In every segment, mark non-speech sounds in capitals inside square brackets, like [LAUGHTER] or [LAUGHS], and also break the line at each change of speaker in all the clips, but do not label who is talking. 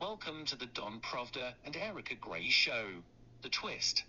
Welcome to the Don Pravda and Erika Grey Show. The Twist.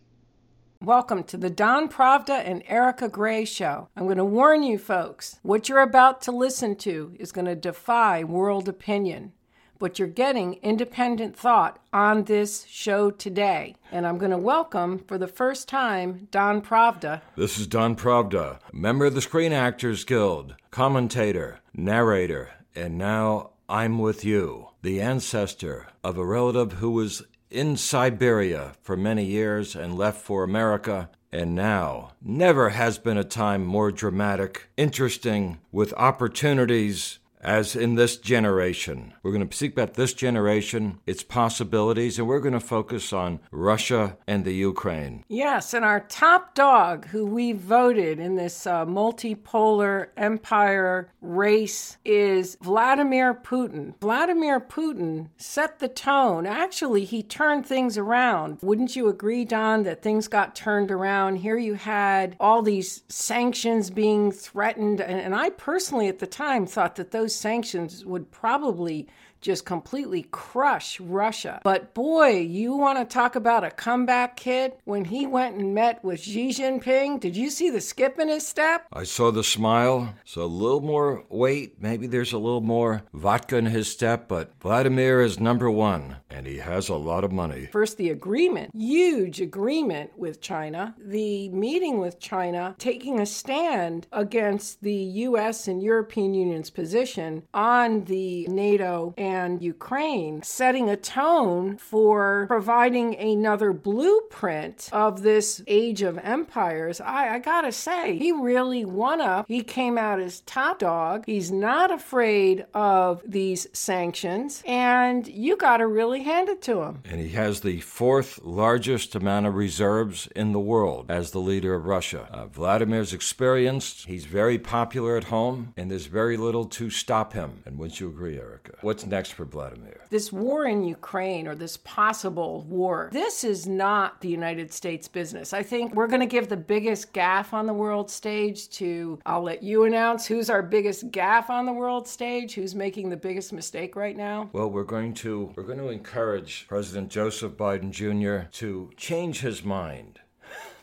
Welcome to the Don Pravda and Erika Grey Show. I'm going to warn you folks, what you're about to listen to is going to defy world opinion. But you're getting independent thought on this show today. And I'm going to welcome, for the first time, Don Pravda.
This is Don Pravda, member of the Screen Actors Guild, commentator, narrator, and now I'm with you, the ancestor of a relative who was in Siberia for many years and left for America. And now, never has been a time more dramatic, interesting, with opportunities as in this generation. We're going to speak about this generation, its possibilities, and we're going to focus on Russia and the Ukraine.
Yes, and our top dog, who we voted in this uh, multipolar empire race, is Vladimir Putin. Vladimir Putin set the tone. Actually, he turned things around. Wouldn't you agree, Don, that things got turned around? Here you had all these sanctions being threatened, and, and I personally at the time thought that those sanctions would probably just completely crush Russia. But boy, you want to talk about a comeback kid? When he went and met with Xi Jinping, did you see the skip in his step?
I saw the smile, so a little more weight. Maybe there's a little more vodka in his step, but Vladimir is number one, and he has a lot of money.
First, the agreement, huge agreement with China, the meeting with China, taking a stand against the U.S. and European Union's position on the NATO and and Ukraine, setting a tone for providing another blueprint of this age of empires. I, I gotta say, he really won up. He came out as top dog. He's not afraid of these sanctions, and you gotta really hand it to him.
And he has the fourth largest amount of reserves in the world as the leader of Russia. Uh, Vladimir's experienced, he's very popular at home, and there's very little to stop him. And wouldn't you agree, Erika? What's next? Next for Vladimir?
This war in Ukraine or this possible war, this is not the United States business. I think we're going to give the biggest gaffe on the world stage to, I'll let you announce who's our biggest gaffe on the world stage, who's making the biggest mistake right now.
Well, we're going to we're going to encourage President Joseph Biden Jr. to change his mind.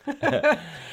[LAUGHS]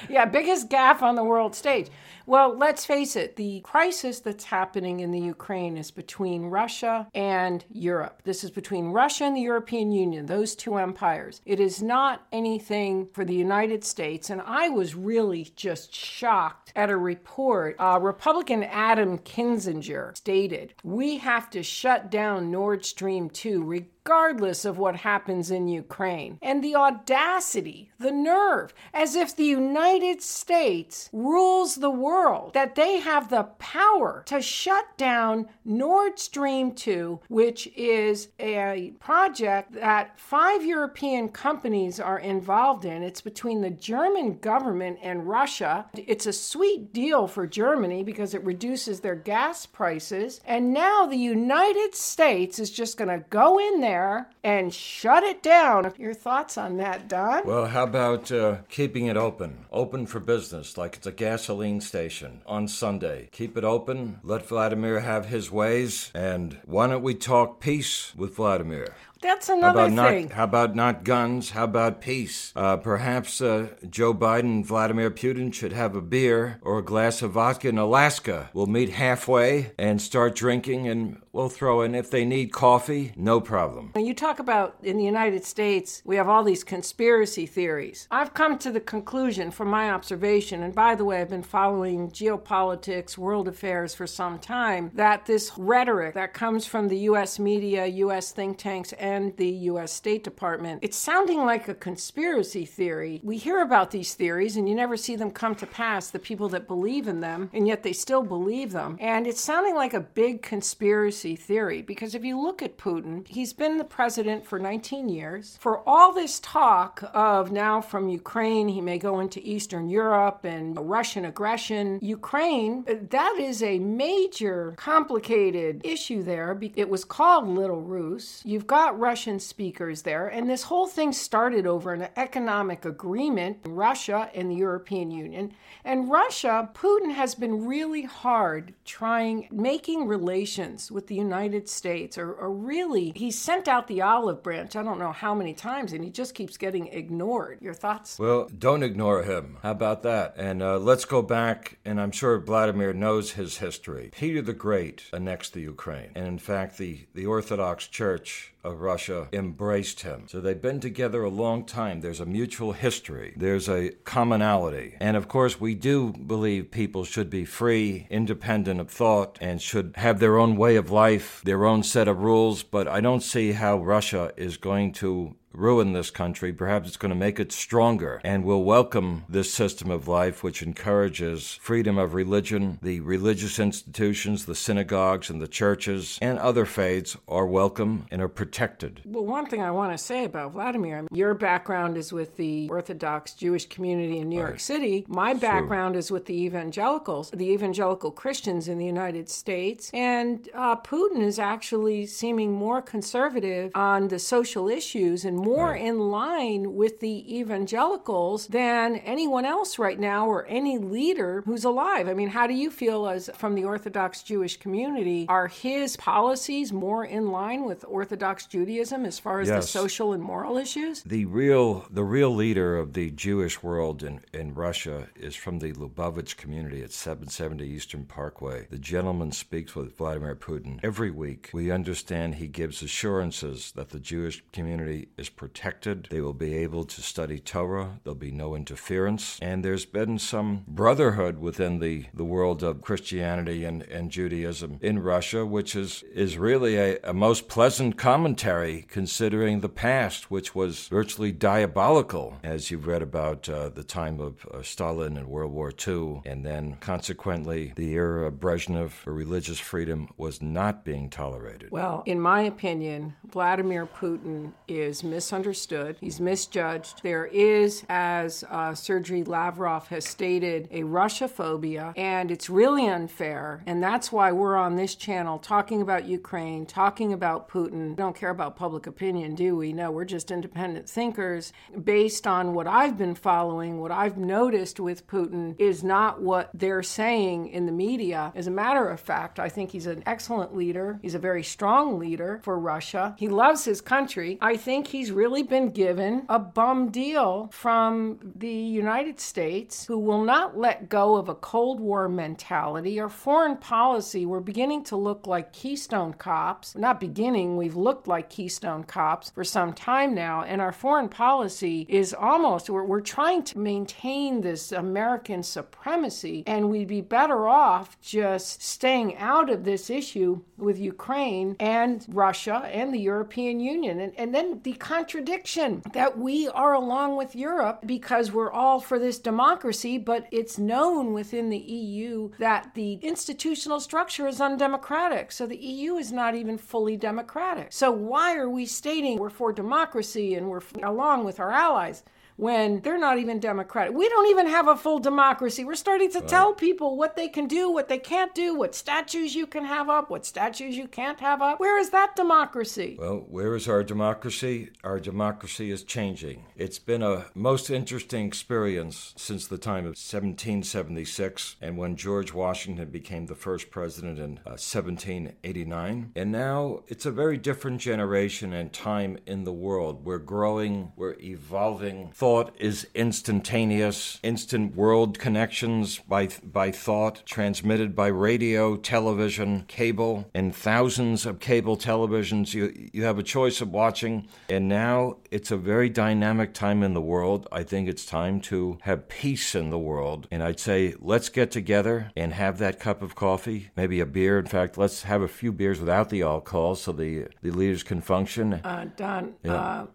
yeah, biggest gaffe on the world stage. Well, let's face it, the crisis that's happening in the Ukraine is between Russia and Europe. This is between Russia and the European Union, those two empires. It is not anything for the United States. And I was really just shocked at a report. Uh, Republican Adam Kinzinger stated, We have to shut down Nord Stream 2 regardless of what happens in Ukraine. And the audacity, the nerve, as if the United States rules the world, that they have the power to shut down Nord Stream 2, which is a project that five European companies are involved in. It's between the German government and Russia. It's a sweet deal for Germany because it reduces their gas prices. And now the United States is just going to go in there there and shut it down. Your thoughts on that, Don?
Well, how about uh, keeping it open? Open for business, like it's a gasoline station on Sunday. Keep it open, let Vladimir have his ways, and why don't we talk peace with Vladimir?
That's another
how
thing.
Not, how about not guns? How about peace? Uh, perhaps uh, Joe Biden and Vladimir Putin should have a beer or a glass of vodka in Alaska. We'll meet halfway and start drinking, and we'll throw in if they need coffee, no problem.
When you talk about in the United States, we have all these conspiracy theories. I've come to the conclusion from my observation, and by the way, I've been following geopolitics, world affairs for some time, that this rhetoric that comes from the U.S. media, U.S. think tanks, and and the U.S. State Department. It's sounding like a conspiracy theory. We hear about these theories and you never see them come to pass, the people that believe in them, and yet they still believe them. And it's sounding like a big conspiracy theory because if you look at Putin, he's been the president for 19 years. For all this talk of now from Ukraine, he may go into Eastern Europe and Russian aggression, Ukraine, uh, that is a major complicated issue there. It was called Little Rus. You've got Russian speakers there, and this whole thing started over an economic agreement Russia and the European Union. And Russia, Putin has been really hard trying, making relations with the United States, or, or really, he sent out the olive branch, I don't know how many times, and he just keeps getting ignored. Your thoughts?
Well, don't ignore him. How about that? And uh, let's go back, and I'm sure Vladimir knows his history. Peter the Great annexed the Ukraine. And in fact, the, the Orthodox Church of Russia embraced him. So they've been together a long time. There's a mutual history, there's a commonality. And of course, we do believe people should be free, independent of thought, and should have their own way of life, their own set of rules. But I don't see how Russia is going to ruin this country. Perhaps it's going to make it stronger and will welcome this system of life which encourages freedom of religion. The religious institutions, the synagogues and the churches and other faiths are welcome and are protected.
Well, one thing I want to say about Vladimir, your background is with the Orthodox Jewish community in New York City. My background is with the evangelicals, the evangelical Christians in the United States. And uh, Putin is actually seeming more conservative on the social issues and more right. in line with the evangelicals than anyone else right now or any leader who's alive. I mean, how do you feel as from the Orthodox Jewish community? Are his policies more in line with Orthodox Judaism as far as yes. the social and moral issues?
The real the real leader of the Jewish world in, in Russia is from the Lubavitch community at 770 Eastern Parkway. The gentleman speaks with Vladimir Putin every week. We understand he gives assurances that the Jewish community is protected. They will be able to study Torah. There'll be no interference. And there's been some brotherhood within the, the world of Christianity and, and Judaism in Russia, which is, is really a, a most pleasant commentary considering the past, which was virtually diabolical, as you've read about uh, the time of uh, Stalin and World War II. And then consequently, the era of Brezhnev, where religious freedom was not being tolerated.
Well, in my opinion, Vladimir Putin is misunderstood, he's misjudged. There is, as uh, Sergei Lavrov has stated, a Russophobia, and it's really unfair. And that's why we're on this channel talking about Ukraine, talking about Putin. We don't care about public opinion, do we? No, we're just independent thinkers. Based on what I've been following, what I've noticed with Putin is not what they're saying in the media. As a matter of fact, I think he's an excellent leader. He's a very strong leader for Russia. He loves his country. I think he's really been given a bum deal from the United States, who will not let go of a Cold War mentality. Our foreign policy, we're beginning to look like Keystone cops. not beginning, we've looked like Keystone cops for some time now. And our foreign policy is almost, we're, we're trying to maintain this American supremacy, and we'd be better off just staying out of this issue with Ukraine and Russia and the European Union. And, and then the contradiction that we are along with Europe because we're all for this democracy, but it's known within the EU that the institutional structure is undemocratic. So the EU is not even fully democratic. So why are we stating we're for democracy and we're along with our allies? When they're not even democratic. We don't even have a full democracy. We're starting to right. tell people what they can do, what they can't do, what statues you can have up, what statues you can't have up. Where is that democracy?
Well, where is our democracy? Our democracy is changing. It's been a most interesting experience since the time of 1776 and when George Washington became the first president in uh, 1789. And now it's a very different generation and time in the world. We're growing, we're evolving thought is instantaneous, instant world connections by, by thought, transmitted by radio, television, cable, and thousands of cable televisions. You, you have a choice of watching, and now it's a very dynamic time in the world. I think it's time to have peace in the world. And I'd say, let's get together and have that cup of coffee, maybe a beer. In fact, let's have a few beers without the alcohol so the, the leaders can function.
Uh, Don, yeah. uh,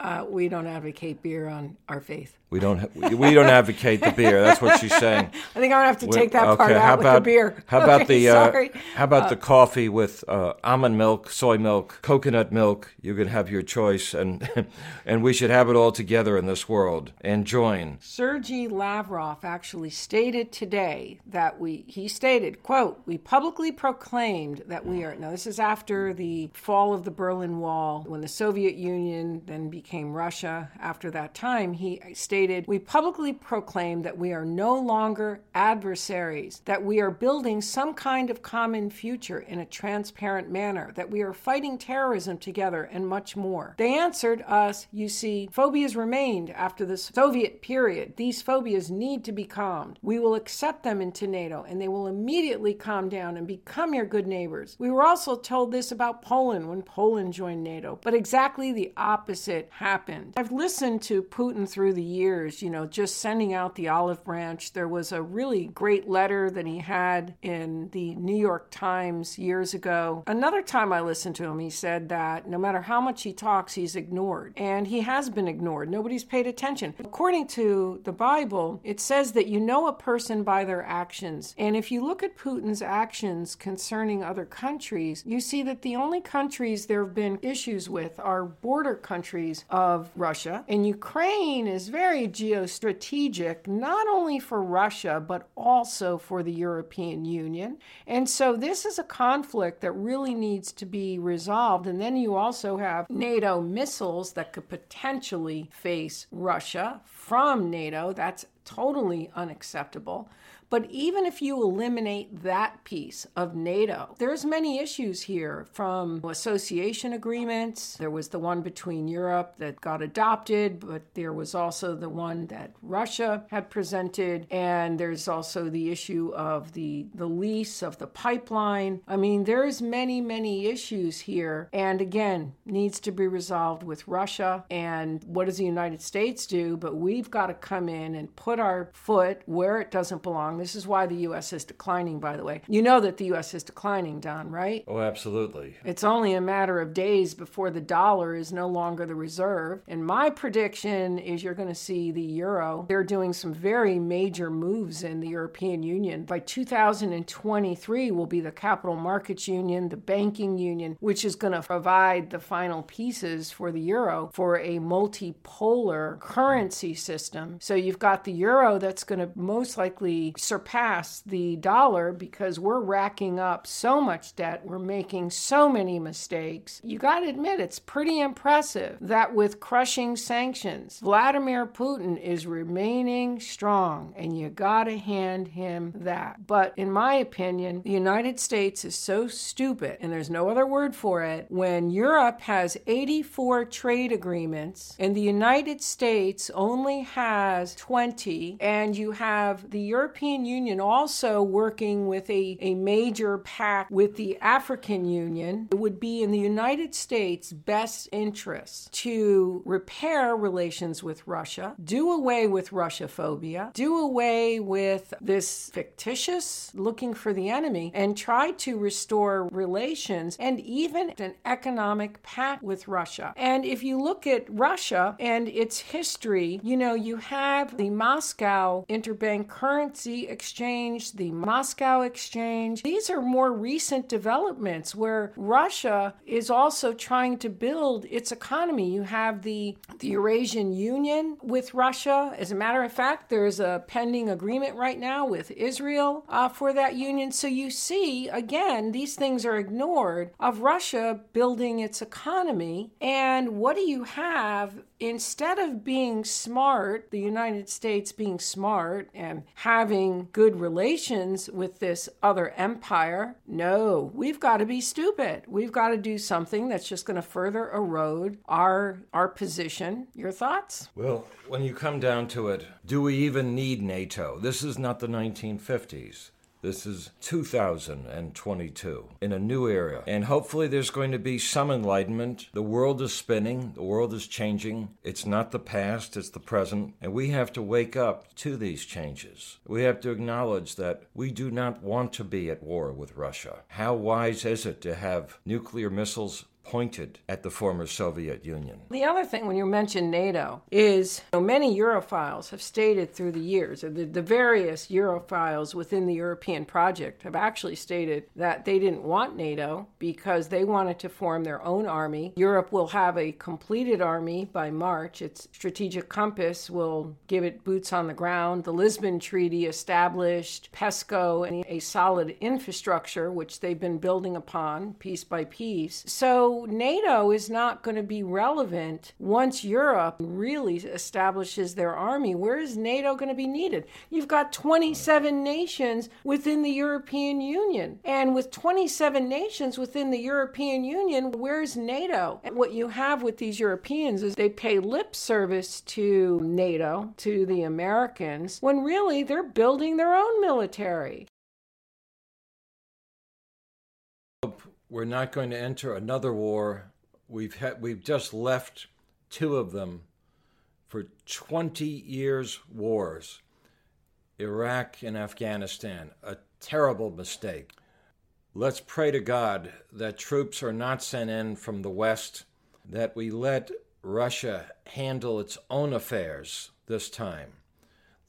uh, we don't advocate beer on our faith.
We don't we don't advocate the beer. That's what she's saying. [LAUGHS]
I think I'm gonna have to take that
okay,
part out
how
with
about,
the beer.
How about
Okay,
the uh, how about the coffee with uh, almond milk, soy milk, coconut milk? You can have your choice, and [LAUGHS] and we should have it all together in this world and join.
Sergei Lavrov actually stated today that we he stated, quote, we publicly proclaimed that we are now this is after the fall of the Berlin Wall when the Soviet Union then became Russia after that time he stated we publicly proclaim that we are no longer adversaries that we are building some kind of common future in a transparent manner that we are fighting terrorism together and much more. They answered us you see phobias remained after the Soviet period. These phobias need to be calmed. We will accept them into NATO and they will immediately calm down and become your good neighbors. We were also told this about Poland when Poland joined NATO but exactly the opposite happened. I've listened to Putin through the years you know just sending out the olive branch. There was a really great letter that he had in the New York Times years ago. Another time I listened to him he said that no matter how much he talks he's ignored. And he has been ignored. Nobody's paid attention. According to the Bible it says that you know a person by their actions. And if you look at Putin's actions concerning other countries you see that the only countries there have been issues with are border countries of Russia. And Ukraine is very geostrategic not only for Russia but also for the European Union. And so this is a conflict that really needs to be resolved. And then you also have NATO missiles that could potentially face Russia from NATO. That's totally unacceptable but even if you eliminate that piece of NATO, there's many issues here from association agreements. There was the one between Europe that got adopted, but there was also the one that Russia had presented, and there's also the issue of the the lease of the pipeline. I mean, there's many many issues here, and again, needs to be resolved with Russia. And what does the United States do? But we've got to come in and put our foot where it doesn't belong. This is why the U.S. is declining, by the way. You know that the U.S. is declining, Don, right?
Oh, absolutely.
It's only a matter of days before the dollar is no longer the reserve. And my prediction is you're going to see the euro. They're doing some very major moves in the European Union. By 2023 will be the capital markets union, the banking union, which is going to provide the final pieces for the euro for a multipolar currency system. So you've got the euro that's going to most likely surpass the dollar because we're racking up so much debt, we're making so many mistakes. You got to admit, it's pretty impressive that with crushing sanctions, Vladimir Putin is remaining strong, and you got to hand him that. But in my opinion, the United States is so stupid, and there's no other word for it, when Europe has 84 trade agreements and the United States only has 20, and you have the European Union also working with a, a major pact with the African Union, it would be in the United States' best interest to repair relations with Russia, do away with Russia phobia, do away with this fictitious looking for the enemy, and try to restore relations and even an economic pact with Russia. And if you look at Russia and its history, you know, you have the Moscow interbank currency exchange, the Moscow exchange. These are more recent developments where Russia is also trying to build its economy. You have the, the Eurasian Union with Russia. As a matter of fact, there's a pending agreement right now with Israel uh, for that union. So you see, again, these things are ignored of Russia building its economy. And what do you have instead of being smart, the United States being smart and having good relations with this other empire? No, we've got to be stupid. We've got to do something that's just going to further erode our our position. Your thoughts?
Well, when you come down to it, do we even need NATO? This is not the 1950s. This is 2022 in a new era. And hopefully there's going to be some enlightenment. The world is spinning, the world is changing. It's not the past, it's the present. And we have to wake up to these changes. We have to acknowledge that we do not want to be at war with Russia. How wise is it to have nuclear missiles pointed at the former Soviet Union.
The other thing, when you mention NATO, is you know, many Europhiles have stated through the years, the, the various Europhiles within the European project have actually stated that they didn't want NATO because they wanted to form their own army. Europe will have a completed army by March. Its strategic compass will give it boots on the ground. The Lisbon Treaty established PESCO and a solid infrastructure, which they've been building upon piece by piece. So NATO is not going to be relevant once Europe really establishes their army. Where is NATO going to be needed? You've got 27 nations within the European Union. And with 27 nations within the European Union, where's NATO? And what you have with these Europeans is they pay lip service to NATO, to the Americans, when really they're building their own military.
We're not going to enter another war. We've had, we've just left two of them for 20 years wars. Iraq and Afghanistan, a terrible mistake. Let's pray to God that troops are not sent in from the West, that we let Russia handle its own affairs this time.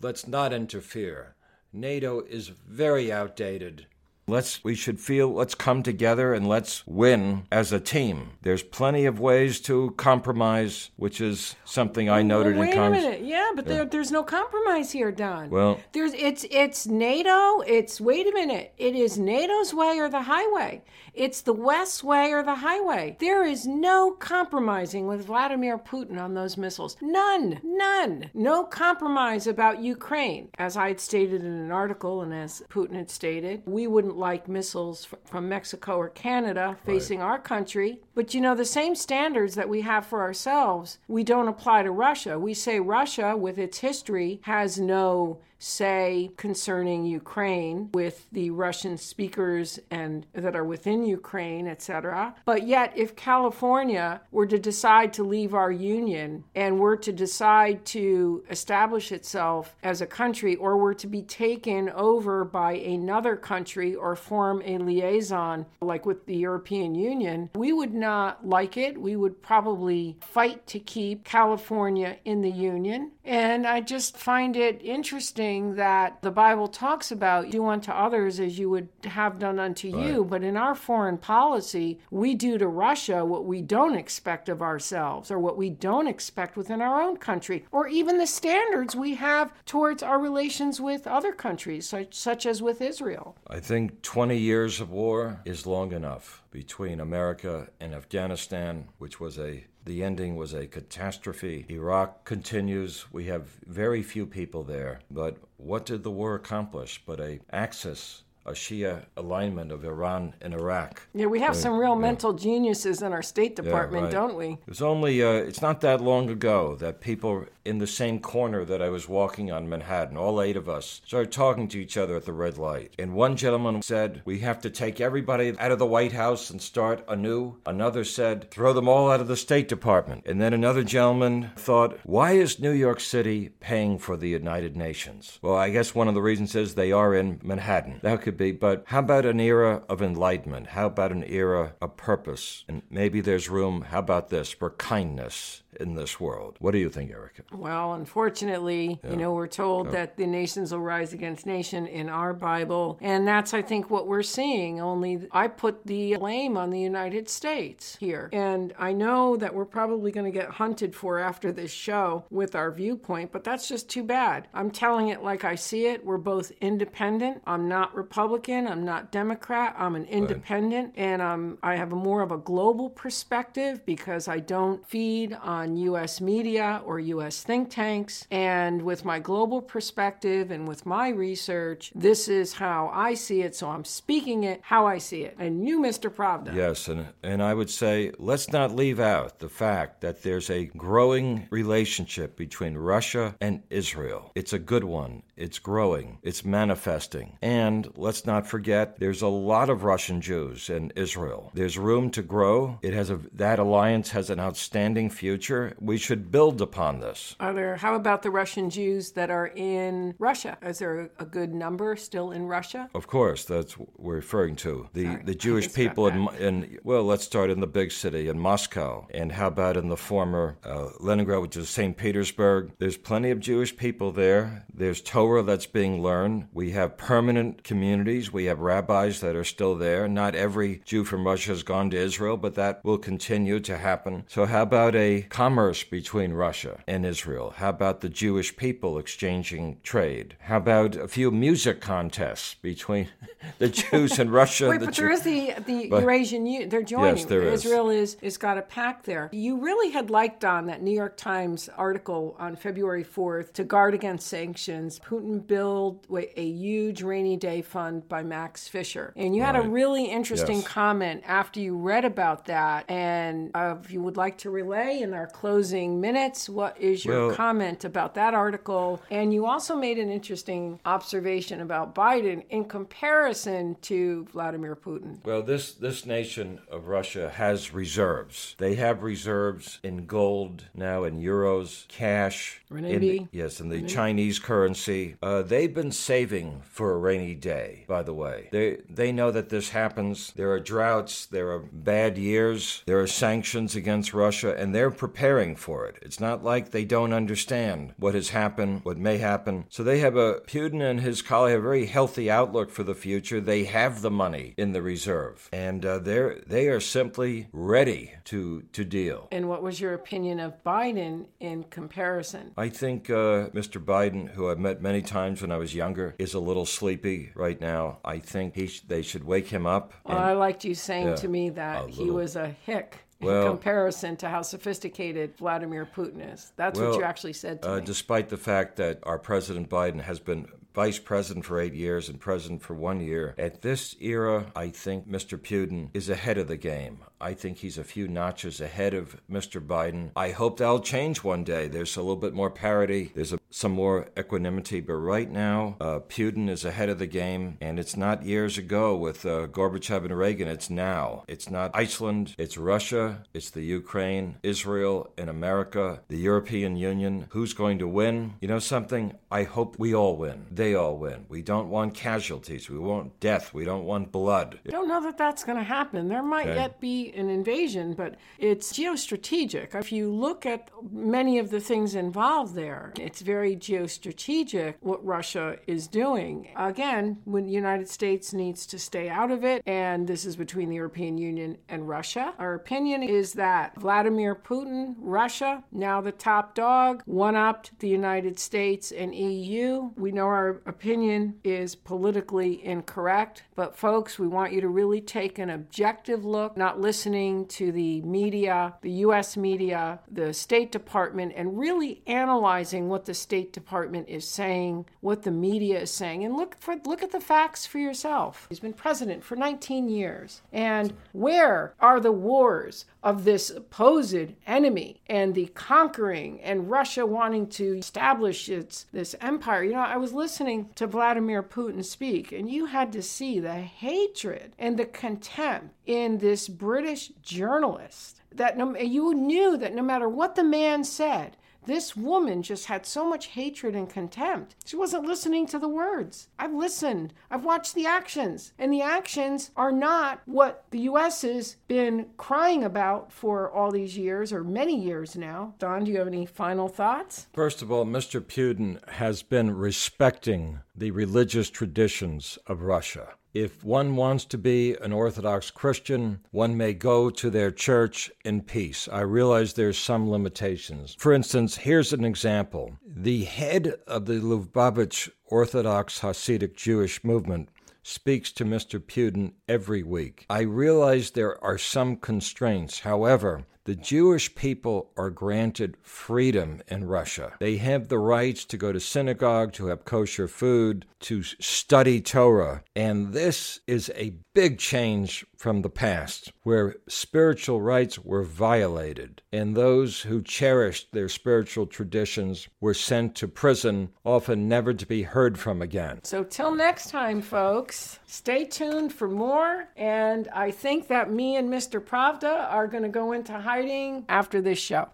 Let's not interfere. NATO is very outdated. Let's we should feel let's come together and let's win as a team. There's plenty of ways to compromise, which is something I noted
well, wait
in
a minute. Yeah, but
Yeah.
There, there's no compromise here, Don.
Well-
there's it's it's NATO. It's wait a minute. It is NATO's way or the highway. It's the West's way or the highway. There is no compromising with Vladimir Putin on those missiles. None. None. No compromise about Ukraine. As I had stated in an article, and as Putin had stated, we wouldn't like missiles from Mexico or Canada facing our country. But you know, the same standards that we have for ourselves, we don't apply to Russia. We say Russia, with its history, has no say concerning Ukraine with the Russian speakers and that are within Ukraine, etc. But yet if California were to decide to leave our union and were to decide to establish itself as a country or were to be taken over by another country or form a liaison like with the European Union, we would not like it. We would probably fight to keep California in the union. And I just find it interesting that the Bible talks about do unto others as you would have done unto you. But in our foreign policy, we do to Russia what we don't expect of ourselves or what we don't expect within our own country or even the standards we have towards our relations with other countries, such, such as with Israel.
I think 20 years of war is long enough between America and Afghanistan, which was a the ending was a catastrophe. Iraq continues. We have very few people there, but what did the war accomplish but a axis, a Shia alignment of Iran and Iraq?
Yeah, we have some real mental geniuses in our State Department,
right.
don't we?
It was only, uh, it's not that long ago that people in the same corner that I was walking on Manhattan, all eight of us, started talking to each other at the red light. And one gentleman said, We have to take everybody out of the White House and start anew. Another said, Throw them all out of the State Department. And then another gentleman thought, Why is New York City paying for the United Nations? Well, I guess one of the reasons is they are in Manhattan. That could be, but how about an era of enlightenment? How about an era of purpose? And maybe there's room, how about this, for kindness in this world. What do you think, Erika?
Well, unfortunately, you know, we're told that the nations will rise against nation in our Bible. And that's, I think, what we're seeing. Only I put the blame on the United States here. And I know that we're probably going to get hunted for after this show with our viewpoint, but that's just too bad. I'm telling it like I see it. We're both independent. I'm not Republican. I'm not Democrat. I'm an independent. And um, I have a more of a global perspective because I don't feed on U.S. media or U.S. think tanks. And with my global perspective and with my research, this is how I see it. So I'm speaking it how I see it. And you, Mr. Pravda.
Yes, and, and I would say let's not leave out the fact that there's a growing relationship between Russia and Israel. It's a good one, it's growing, it's manifesting. And let's let's not forget there's a lot of Russian Jews in Israel. There's room to grow. It has a that alliance has an outstanding future. We should build upon this.
Are there how about the Russian Jews that are in Russia? Is there a good number still in Russia?
Of course, that's what we're referring to. The
Sorry,
the Jewish
I just got
people in, in well, let's start in the big city in Moscow, and how about in the former uh, Leningrad, which is St. Petersburg? There's plenty of Jewish people there. There's Torah that's being learned. We have permanent communities. We have rabbis that are still there. Not every Jew from Russia has gone to Israel, but that will continue to happen. So, how about a commerce between Russia and Israel? How about the Jewish people exchanging trade? How about a few music contests between [LAUGHS] the Jews and [LAUGHS] Russia?
Wait,
the
but
Jew-
there is the the
But-
Eurasian Union. They're joining.
Yes, there is.
Israel is is got a pact there. You really had liked on that New York Times article on February fourth to guard against sanctions. Putin build wait, a huge rainy day fund by Max Fisher, and you had a really interesting
Yes.
comment after you read about that. And uh, if you would like to relay in our closing minutes, what is your
Well-
comment about that article? And you also made an interesting observation about Biden in comparison to Vladimir Putin.
Well, this, this nation of Russia has reserves. They have reserves in gold, now in euros, cash. in yes, in the Chinese currency. Uh, they've been saving for a rainy day, by the way. They, they know that this happens. There are droughts, there are bad years, there are sanctions against Russia, and they're preparing for it. It's not like they don't understand what has happened, what may happen. So they have a, Putin and his colleague have a very healthy outlook for the future. They have the money in the reserve, and uh, they're, they are simply ready to, to deal.
And what was your opinion of Biden in comparison?
I think uh, Mr. Biden, who I've met many times when I was younger, is a little sleepy right now. I think he sh- they should wake him up.
Well,
and-
I liked you saying
Yeah,
to me that he was a hick in comparison to how sophisticated Vladimir Putin is. That's what you actually said to
uh,
me.
despite the fact that our President Biden has been vice president for eight years and president for one year, at this era, I think Mr. Putin is ahead of the game. I think he's a few notches ahead of Mr. Biden. I hope that'll change one day. There's a little bit more parity, there's a, some more equanimity, but right now, uh, Putin is ahead of the game, and it's not years ago with uh, Gorbachev and Reagan. It's now. It's not Iceland, it's Russia, it's the Ukraine, Israel, and America, the European Union. Who's going to win? You know something? I hope we all win. They all win. We don't want casualties. We want death. We don't want blood.
I don't know that that's going to happen. There might
Okay.
yet be an invasion, but it's geostrategic. If you look at many of the things involved there, it's very geostrategic what Russia is doing. Again, when the United States needs to stay out of it, and this is between the European Union and Russia. Our opinion is that Vladimir Putin, Russia, now the top dog, one upped the United States and EU. We know our opinion is politically incorrect, but folks, we want you to really take an objective look, not listening to the media, the US media, the State Department, and really analyzing what the State Department is saying, what the media is saying, and look for look at the facts for yourself. He's been president for 19 years. And where are the wars of this supposed enemy and the conquering and Russia wanting to establish its this empire? You know, I was listening to Vladimir Putin speak, and you had to see the hatred and the contempt in this British journalist that no, you knew that no matter what the man said, this woman just had so much hatred and contempt. She wasn't listening to the words. I've listened. I've watched the actions. And the actions are not what the US has been crying about for all these years or many years now. Don, do you have any final thoughts?
First of all, Mr. Putin has been respecting the religious traditions of Russia. If one wants to be an Orthodox Christian, one may go to their church in peace. I realize there's some limitations. For instance, here's an example. The head of the Lubavitch Orthodox Hasidic Jewish movement speaks to Mr. Putin every week. I realize there are some constraints. However, the Jewish people are granted freedom in Russia. They have the rights to go to synagogue, to have kosher food, to study Torah. And this is a big change from the past where spiritual rights were violated, and those who cherished their spiritual traditions were sent to prison, often never to be heard from again.
So, till next time, folks, stay tuned for more. And I think that me and Mr. Pravda are going to go into hiding after this show.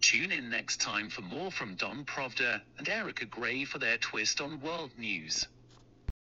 Tune in next time for more from Don Pravda and Erika Grey for their twist on world news.